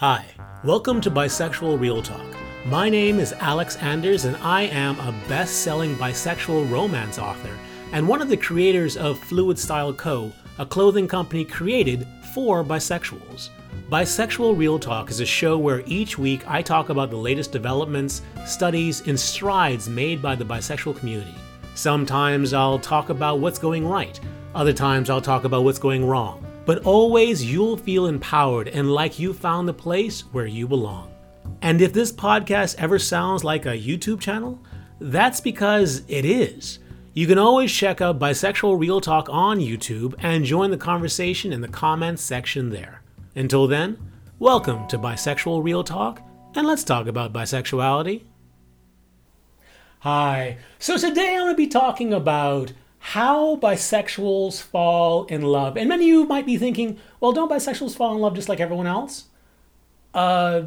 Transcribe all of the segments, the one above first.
Hi, welcome to Bisexual Real Talk. My name is Alex Anders, and I am a best selling bisexual romance author and one of the creators of Fluid Style Co., a clothing company created for bisexuals. Bisexual Real Talk is a show where each week I talk about the latest developments, studies, and strides made by the bisexual community. Sometimes I'll talk about what's going right, other times I'll talk about what's going wrong. But always you'll feel empowered and like you found the place where you belong. And if this podcast ever sounds like a YouTube channel, that's because it is. You can always check out Bisexual Real Talk on YouTube and join the conversation in the comments section there. Until then, welcome to Bisexual Real Talk, and let's talk about bisexuality. Hi. So today I'm going to be talking about how bisexuals fall in love. And many of you might be thinking, well, don't bisexuals fall in love just like everyone else? Uh,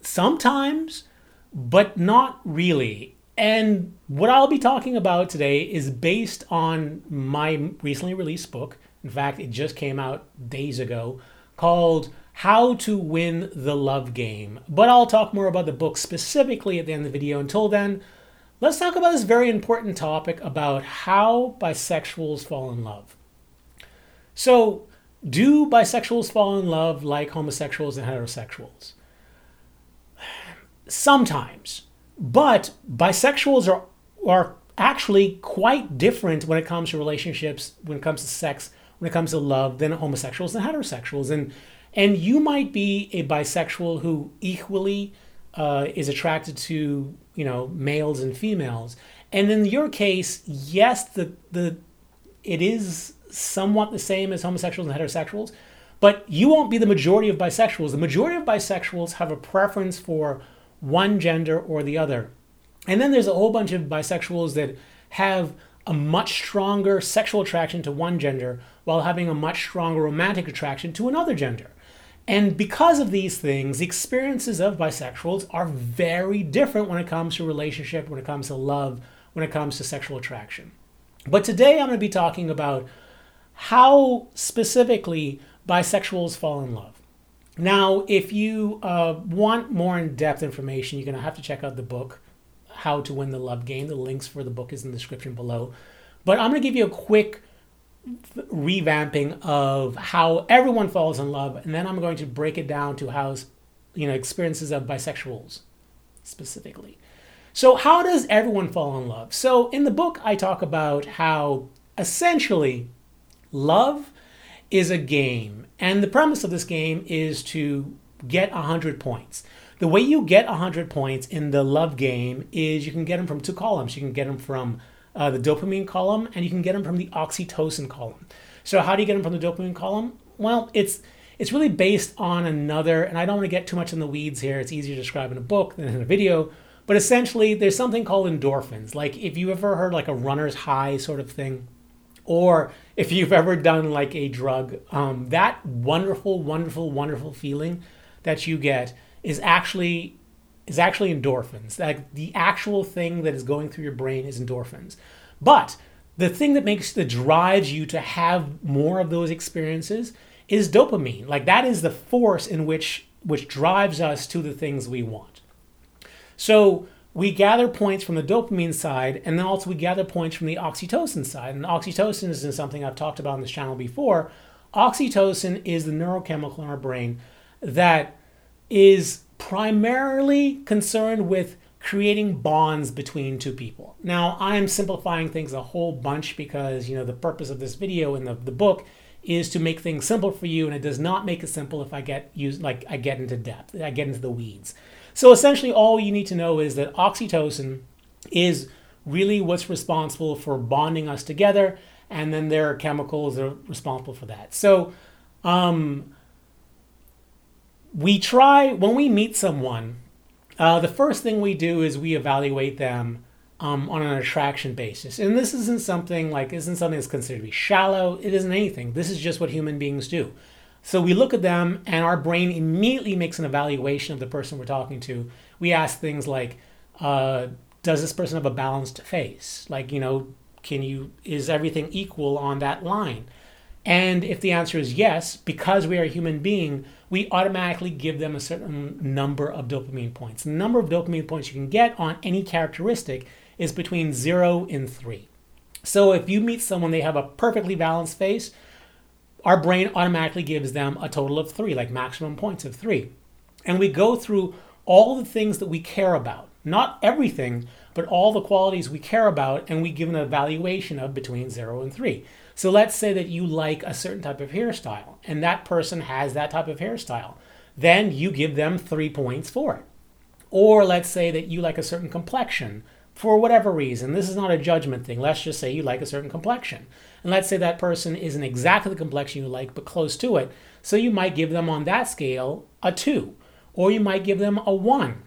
sometimes, but not really. And what I'll be talking about today is based on my recently released book. In fact, it just came out days ago called How to Win the Love Game. But I'll talk more about the book specifically at the end of the video. Until then, let's talk about this very important topic about how bisexuals fall in love. So, do bisexuals fall in love like homosexuals and heterosexuals? Sometimes. But bisexuals are, are actually quite different when it comes to relationships, when it comes to sex, when it comes to love, than homosexuals and heterosexuals. And, and you might be a bisexual who equally uh, is attracted to you know males and females. And in your case, yes, the the it is somewhat the same as homosexuals and heterosexuals, but you won't be the majority of bisexuals. The majority of bisexuals have a preference for one gender or the other. And then there's a whole bunch of bisexuals that have a much stronger sexual attraction to one gender while having a much stronger romantic attraction to another gender. And because of these things, the experiences of bisexuals are very different when it comes to relationship, when it comes to love, when it comes to sexual attraction. But today I'm going to be talking about how specifically bisexuals fall in love. Now, if you uh, want more in depth information, you're going to have to check out the book, How to Win the Love Game. The links for the book is in the description below. But I'm going to give you a quick revamping of how everyone falls in love, and then I'm going to break it down to how, you know, experiences of bisexuals specifically. So, how does everyone fall in love? So, in the book, I talk about how essentially love is a game, and the premise of this game is to get 100 points. The way you get 100 points in the love game is you can get them from two columns. You can get them from uh, the dopamine column, and you can get them from the oxytocin column. So how do you get them from the dopamine column? Well, it's it's really based on another, and I don't want to get too much in the weeds here. It's easier to describe in a book than in a video. But essentially, there's something called endorphins. Like if you ever heard like a runner's high sort of thing, or if you've ever done like a drug, um, that wonderful, wonderful, wonderful feeling that you get is actually is actually endorphins. That the actual thing that is going through your brain is endorphins. But the thing that makes that drives you to have more of those experiences is dopamine. Like that is the force in which which drives us to the things we want. So we gather points from the dopamine side, and then also we gather points from the oxytocin side. And oxytocin is something I've talked about on this channel before. Oxytocin is the neurochemical in our brain that is primarily concerned with creating bonds between two people. Now, I'm simplifying things a whole bunch because, you know, the purpose of this video and the, the book is to make things simple for you, and it does not make it simple if I get used like I get into depth, I get into the weeds. So essentially, all you need to know is that oxytocin is really what's responsible for bonding us together, and then there are chemicals that are responsible for that. So, um, we try when we meet someone uh, the first thing we do is we evaluate them um, on an attraction basis. And this isn't something like isn't something that's considered to be shallow. It isn't anything. This is just what human beings do. So we look at them and our brain immediately makes an evaluation of the person we're talking to. We ask things like uh, does this person have a balanced face? Like you know can you is everything equal on that line And if the answer is yes, because we are a human being, we automatically give them a certain number of dopamine points. The number of dopamine points you can get on any characteristic is between zero and three. So if you meet someone, they have a perfectly balanced face, our brain automatically gives them a total of three, like maximum points of three. And we go through all the things that we care about, not everything, but all the qualities we care about, and we give an evaluation of between zero and three. So let's say that you like a certain type of hairstyle, and that person has that type of hairstyle. Then you give them three points for it. Or let's say that you like a certain complexion for whatever reason. This is not a judgment thing. Let's just say you like a certain complexion. And let's say that person isn't exactly the complexion you like, but close to it. So you might give them on that scale a two, or you might give them a one.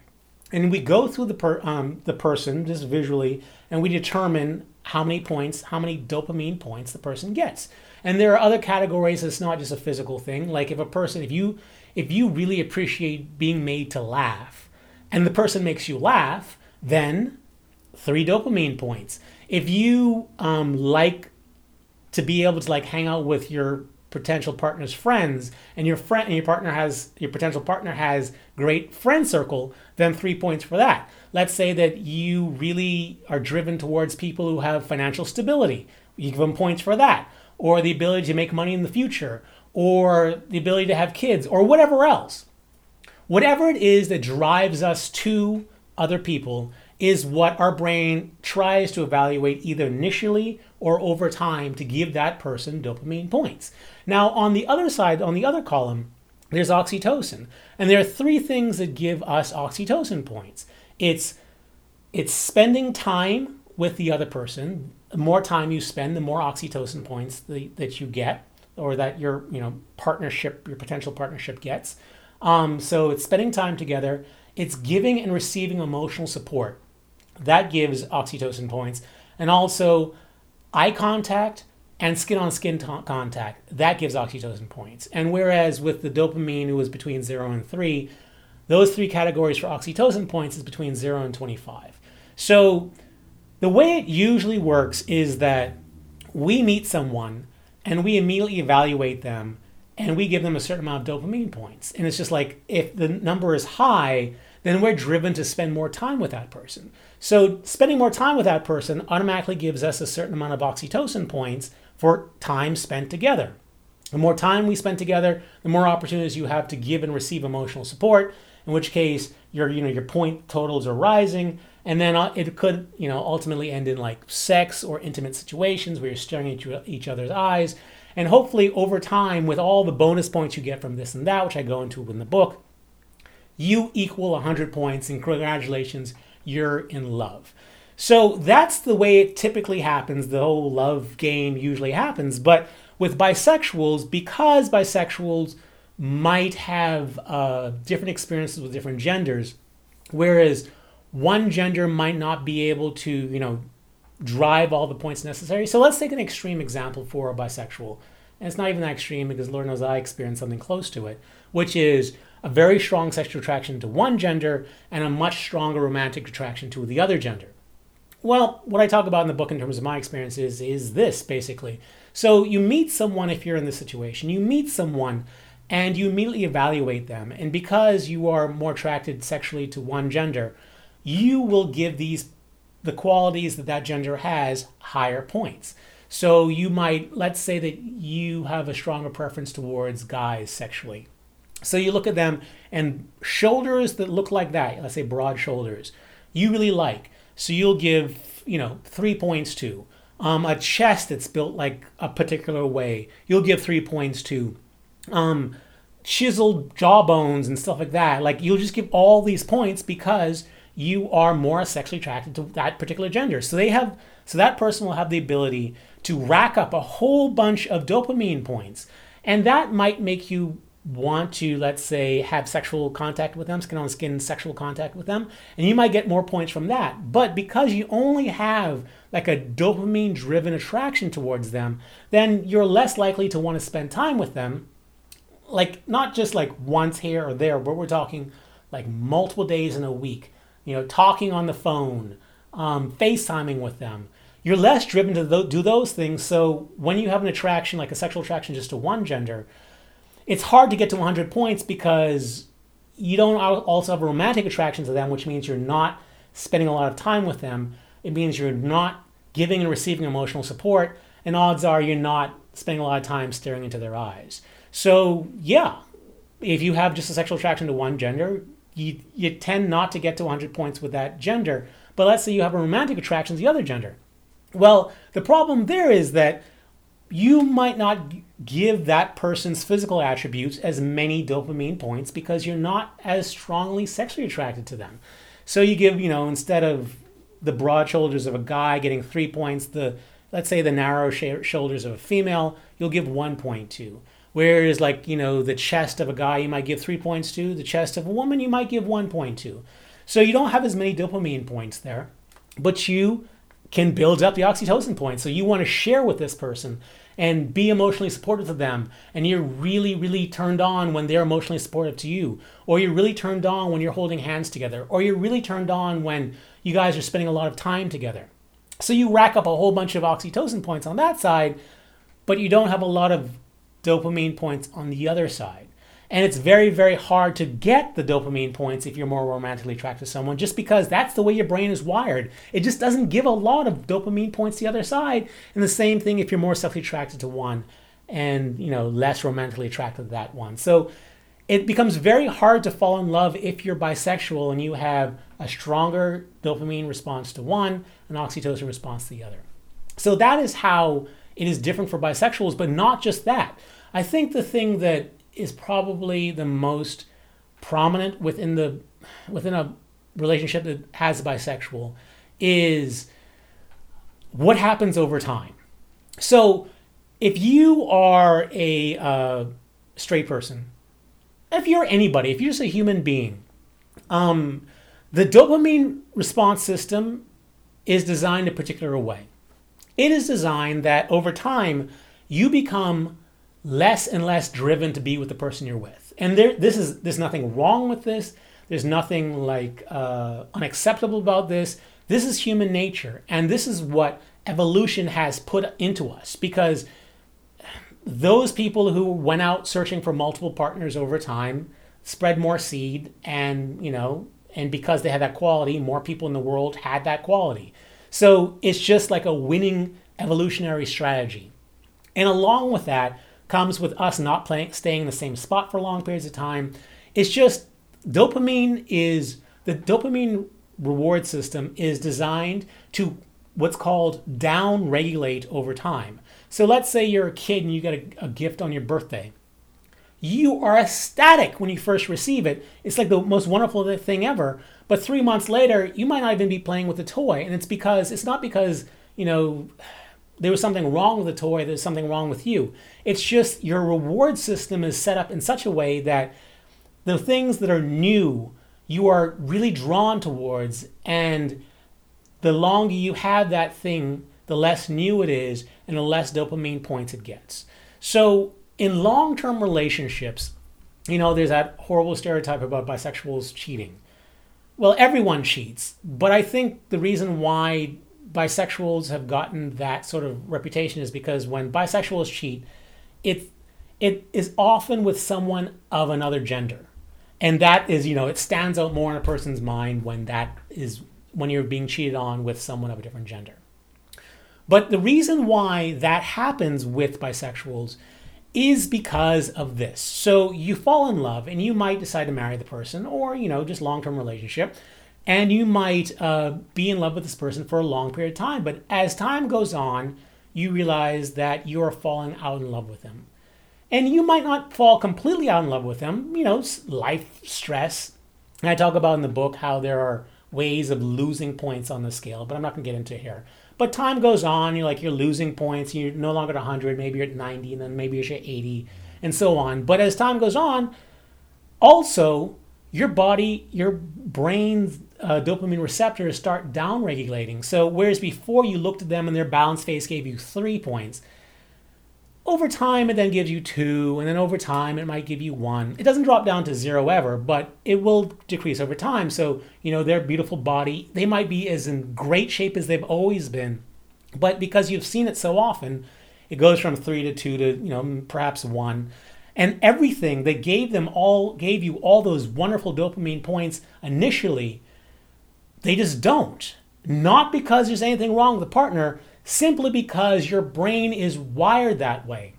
And we go through the, per, um, the person just visually, and we determine how many points, how many dopamine points the person gets. And there are other categories. It's not just a physical thing. Like if a person, if you if you really appreciate being made to laugh, and the person makes you laugh, then three dopamine points. If you um, like to be able to like hang out with your potential partner's friends and your friend and your partner has your potential partner has great friend circle then three points for that. Let's say that you really are driven towards people who have financial stability. You give them points for that. Or the ability to make money in the future. Or the ability to have kids. Or whatever else. Whatever it is that drives us to other people is what our brain tries to evaluate either initially or over time to give that person dopamine points. Now, on the other side, on the other column, there's oxytocin. And there are three things that give us oxytocin points. It's it's spending time with the other person. The more time you spend, the more oxytocin points the, that you get, or that your you know partnership, your potential partnership gets. Um, so it's spending time together. It's giving and receiving emotional support. That gives oxytocin points. And also eye contact and skin on skin contact, that gives oxytocin points. And whereas with the dopamine, it was between 0 and 3, those three categories for oxytocin points is between 0 and 25. So the way it usually works is that we meet someone and we immediately evaluate them and we give them a certain amount of dopamine points. And it's just like if the number is high, then we're driven to spend more time with that person. So spending more time with that person automatically gives us a certain amount of oxytocin points for time spent together. The more time we spend together, the more opportunities you have to give and receive emotional support, in which case your you know your point totals are rising and then uh, it could you know ultimately end in like sex or intimate situations where you're staring at each other's eyes and hopefully over time with all the bonus points you get from this and that which i go into in the book you equal 100 points and congratulations, you're in love. So that's the way it typically happens. The whole love game usually happens. But with bisexuals, because bisexuals might have uh, different experiences with different genders, whereas one gender might not be able to, you know, drive all the points necessary. So let's take an extreme example for a bisexual. And it's not even that extreme because Lord knows I experienced something close to it, which is a very strong sexual attraction to one gender and a much stronger romantic attraction to the other gender. Well, what I talk about in the book in terms of my experiences is this basically. So you meet someone if you're in this situation, you meet someone and you immediately evaluate them. And because you are more attracted sexually to one gender, you will give these the qualities that that gender has higher points. So you might let's say that you have a stronger preference towards guys sexually. So you look at them and shoulders that look like that, let's say broad shoulders, you really like. So you'll give, you know, three points to. Um, a chest that's built like a particular way, you'll give three points to. Um, chiseled jawbones and stuff like that, like you'll just give all these points because you are more sexually attracted to that particular gender. So they have, so that person will have the ability to rack up a whole bunch of dopamine points, and that might make you want to, let's say, have sexual contact with them, skin on skin sexual contact with them, and you might get more points from that. But because you only have like a dopamine driven attraction towards them, then you're less likely to want to spend time with them. Like, not just like once here or there, but we're talking like multiple days in a week, you know, talking on the phone, um, FaceTiming with them. you're less driven to do those things. So when you have an attraction, like a sexual attraction just to one gender, it's hard to get to 100 points because you don't also have a romantic attraction to them, which means you're not spending a lot of time with them. It means you're not giving and receiving emotional support, and odds are you're not spending a lot of time staring into their eyes. So, yeah, if you have just a sexual attraction to one gender, you, you tend not to get to 100 points with that gender. But let's say you have a romantic attraction to the other gender. Well, the problem there is that you might not give that person's physical attributes as many dopamine points because you're not as strongly sexually attracted to them. So you give, you know, instead of the broad shoulders of a guy getting three points, the let's say the narrow sh- shoulders of a female, you'll give one point to. Whereas, like, you know, the chest of a guy you might give three points to, the chest of a woman you might give one point to. So you don't have as many dopamine points there, but you can build up the oxytocin points. So you want to share with this person and be emotionally supportive to them. And you're really, really turned on when they're emotionally supportive to you. Or you're really turned on when you're holding hands together. Or you're really turned on when you guys are spending a lot of time together. So you rack up a whole bunch of oxytocin points on that side, but you don't have a lot of dopamine points on the other side. And it's very, very hard to get the dopamine points if you're more romantically attracted to someone, just because that's the way your brain is wired. It just doesn't give a lot of dopamine points the other side. And the same thing if you're more sexually attracted to one and you know less romantically attracted to that one. So it becomes very hard to fall in love if you're bisexual and you have a stronger dopamine response to one, an oxytocin response to the other. So that is how it is different for bisexuals, but not just that. I think the thing that is probably the most prominent within the within a relationship that has bisexual is what happens over time. So if you are a uh, straight person, if you're anybody, if you're just a human being, um, the dopamine response system is designed a particular way. It is designed that over time you become less and less driven to be with the person you're with. And there, this is there's nothing wrong with this. There's nothing like uh, unacceptable about this. This is human nature, and this is what evolution has put into us. Because those people who went out searching for multiple partners over time spread more seed, and you know, and because they had that quality, more people in the world had that quality. So it's just like a winning evolutionary strategy. And along with that, comes with us not playing, staying in the same spot for long periods of time. It's just dopamine is the dopamine reward system is designed to what's called down regulate over time. So let's say you're a kid and you get a, a, gift on your birthday. You are ecstatic when you first receive it. It's like the most wonderful thing ever. But three months later, you might not even be playing with the toy. And it's because, it's not because, you know, there was something wrong with the toy, there's something wrong with you. It's just your reward system is set up in such a way that the things that are new, you are really drawn towards, and the longer you have that thing, the less new it is, and the less dopamine points it gets. So, in long term relationships, you know, there's that horrible stereotype about bisexuals cheating. Well, everyone cheats, but I think the reason why bisexuals have gotten that sort of reputation is because when bisexuals cheat, it it is often with someone of another gender, and that is you know it stands out more in a person's mind when that is when you're being cheated on with someone of a different gender. But the reason why that happens with bisexuals is because of this. So you fall in love and you might decide to marry the person or, you know, just long-term relationship and you might uh, be in love with this person for a long period of time. But as time goes on, you realize that you are falling out in love with them. And you might not fall completely out in love with them, you know, life stress. And I talk about in the book how there are ways of losing points on the scale, but I'm not going to get into here. But time goes on, you're like, you're losing points, you're no longer at 100, maybe you're at 90, and then maybe you're at 80, and so on. But as time goes on, also, your body, your brain's uh, dopamine receptors start downregulating. So, whereas before you looked at them and their balance phase gave you three points, over time it then gives you two, and then over time it might give you one. It doesn't drop down to zero ever, but it will decrease over time. So, you know, their beautiful body, they might be as in great shape as they've always been. But because you've seen it so often, it goes from three to two to you know perhaps one, and everything that gave them all gave you all those wonderful dopamine points initially, they just don't. Not because there's anything wrong with the partner, simply because your brain is wired that way.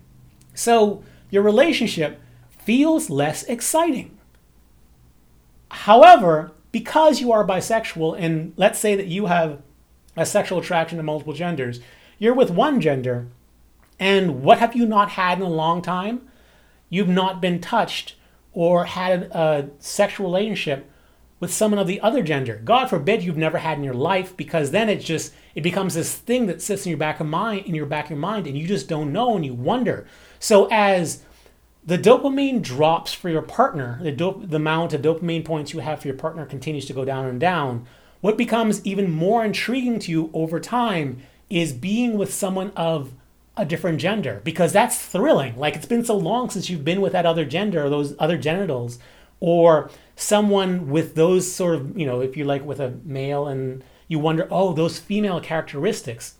So your relationship feels less exciting. However, because you are bisexual, and let's say that you have a sexual attraction to multiple genders, you're with one gender, and what have you not had in a long time? You've not been touched or had a sexual relationship with someone of the other gender. God forbid you've never had in your life because then it just it becomes this thing that sits in your back of mind in your back of your mind and you just don't know and you wonder. So as the dopamine drops for your partner, the, dop- the amount of dopamine points you have for your partner continues to go down and down. What becomes even more intriguing to you over time is being with someone of a different gender because that's thrilling. Like it's been so long since you've been with that other gender or those other genitals or someone with those sort of, you know, if you like with a male and you wonder, oh, those female characteristics.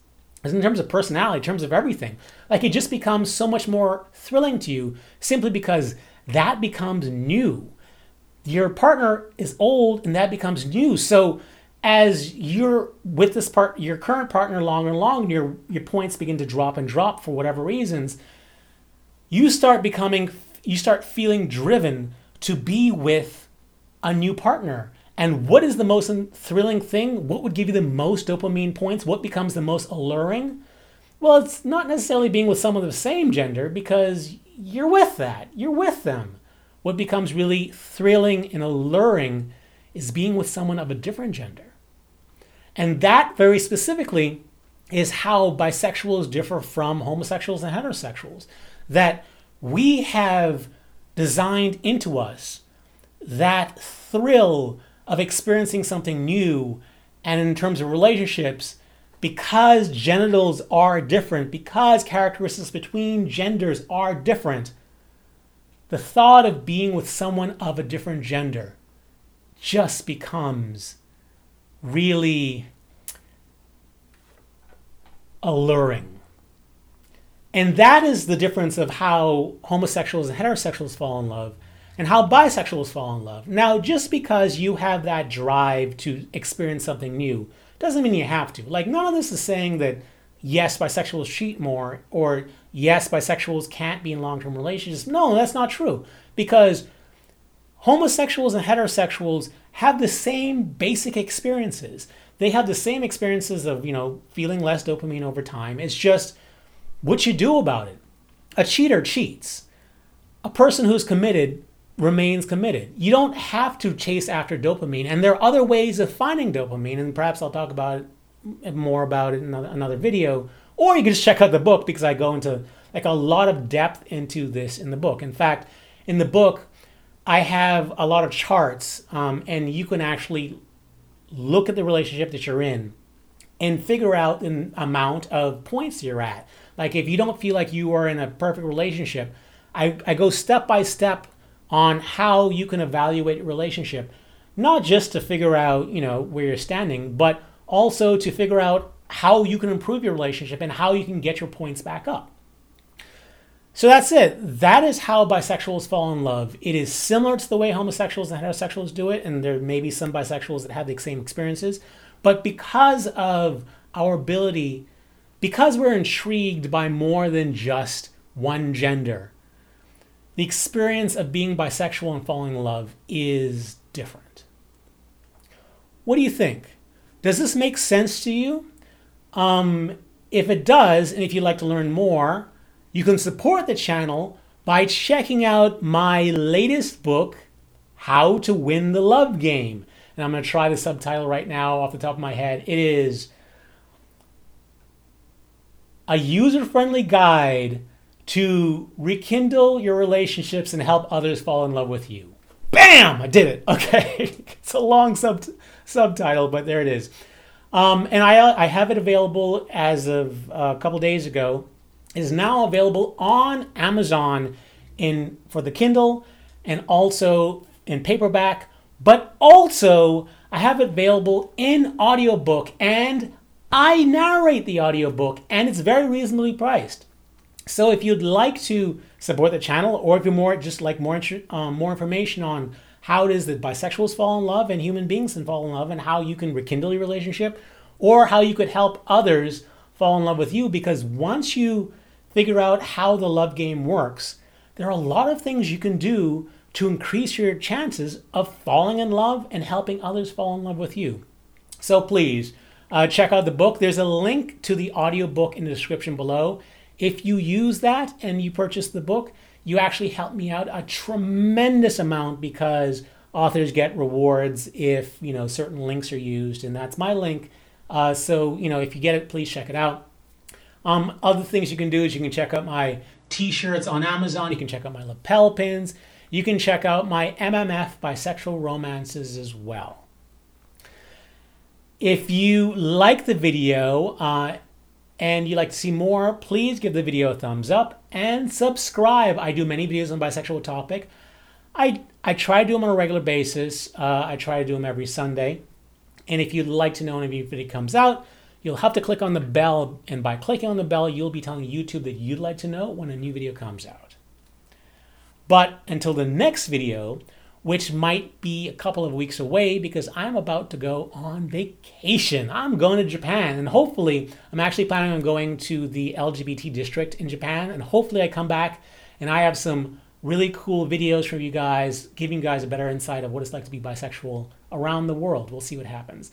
In terms of personality, in terms of everything. Like it just becomes so much more thrilling to you simply because that becomes new. Your partner is old and that becomes new. So as you're with this part your current partner long and long your your points begin to drop and drop for whatever reasons you start becoming you start feeling driven to be with a new partner. And what is the most thrilling thing? What would give you the most dopamine points? What becomes the most alluring? Well it's not necessarily being with someone of the same gender because you're with that. You're with them. What becomes really thrilling and alluring is being with someone of a different gender. And that very specifically is how bisexuals differ from homosexuals and heterosexuals. That we have designed into us that thrill of experiencing something new and in terms of relationships because genitals are different because characteristics between genders are different the thought of being with someone of a different gender just becomes really alluring. And that is the difference of how homosexuals and heterosexuals fall in love and how bisexuals fall in love. Now, just because you have that drive to experience something new doesn't mean you have to. Like, none of this is saying that yes, bisexuals cheat more or yes, bisexuals can't be in long term relationships. No, that's not true. Because homosexuals and heterosexuals have the same basic experiences. They have the same experiences of, you know, feeling less dopamine over time. It's just what you do about it. A cheater cheats. A person who's committed remains committed. You don't have to chase after dopamine, and there are other ways of finding dopamine, and perhaps I'll talk about it more about it in another, another video, or you can just check out the book because I go into like a lot of depth into this in the book. In fact, in the book, I have a lot of charts, um, and you can actually look at the relationship that you're in and figure out the amount of points you're at. Like if you don't feel like you are in a perfect relationship, I, I go step by step on how you can evaluate a relationship, not just to figure out, you know, where you're standing, but also to figure out how you can improve your relationship and how you can get your points back up. So that's it. That is how bisexuals fall in love. It is similar to the way homosexuals and heterosexuals do it, and there may be some bisexuals that have the same experiences. But because of our ability, because we're intrigued by more than just one gender, the experience of being bisexual and falling in love is different. What do you think? Does this make sense to you? Um, if it does, and if you'd like to learn more, you can support the channel by checking out my latest book, How to Win the Love Game. And I'm going to try the subtitle right now off the top of my head. It is a user friendly guide to rekindle your relationships and help others fall in love with you. Bam! I did it. Okay. it's a long sub- subtitle, but there it is. Um, and I, I have it available as of a couple days ago is now available on Amazon in for the Kindle and also in paperback, but also I have it available in audiobook and I narrate the audiobook and it's very reasonably priced. So if you'd like to support the channel or if you're more just like more um, more information on how it is that bisexuals fall in love and human beings can fall in love and how you can rekindle your relationship or how you could help others fall in love with you because once you figure out how the love game works, there are a lot of things you can do to increase your chances of falling in love and helping others fall in love with you. So please uh, check out the book. There's a link to the audiobook in the description below. If you use that and you purchase the book, you actually help me out a tremendous amount because authors get rewards if you know certain links are used, and that's my link. Uh, so you know if you get it, please check it out. Um, other things you can do is you can check out my t-shirts on Amazon. You can check out my lapel pins. You can check out my MMF bisexual romances as well. If you like the video uh, and you'd like to see more, please give the video a thumbs up and subscribe. I do many videos on bisexual topic. I, I try to do them on a regular basis. Uh, I try to do them every Sunday. And if you'd like to know when a new video comes out, you'll have to click on the bell. And by clicking on the bell, you'll be telling YouTube that you'd like to know when a new video comes out. But until the next video, which might be a couple of weeks away because I'm about to go on vacation. I'm going to Japan, and hopefully, I'm actually planning on going to the LGBT district in Japan. And hopefully, I come back and I have some really cool videos for you guys, giving you guys a better insight of what it's like to be bisexual around the world. We'll see what happens.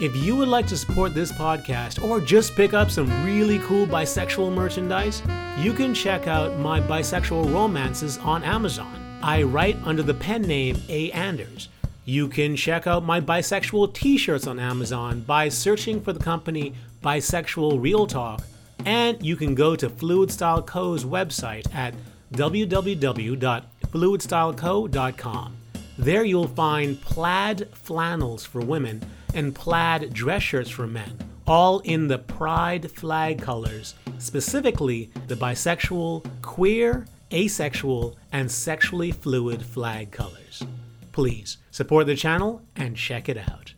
If you would like to support this podcast or just pick up some really cool bisexual merchandise, you can check out my bisexual romances on Amazon. I write under the pen name A. Anders. You can check out my bisexual t shirts on Amazon by searching for the company Bisexual Real Talk, and you can go to Fluid Style Co.'s website at www.fluidstyleco.com. There you'll find plaid flannels for women and plaid dress shirts for men, all in the pride flag colors, specifically the bisexual, queer, asexual, and sexually fluid flag colors. Please support the channel and check it out.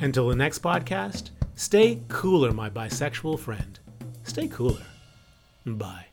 Until the next podcast, stay cooler, my bisexual friend. Stay cooler. Bye.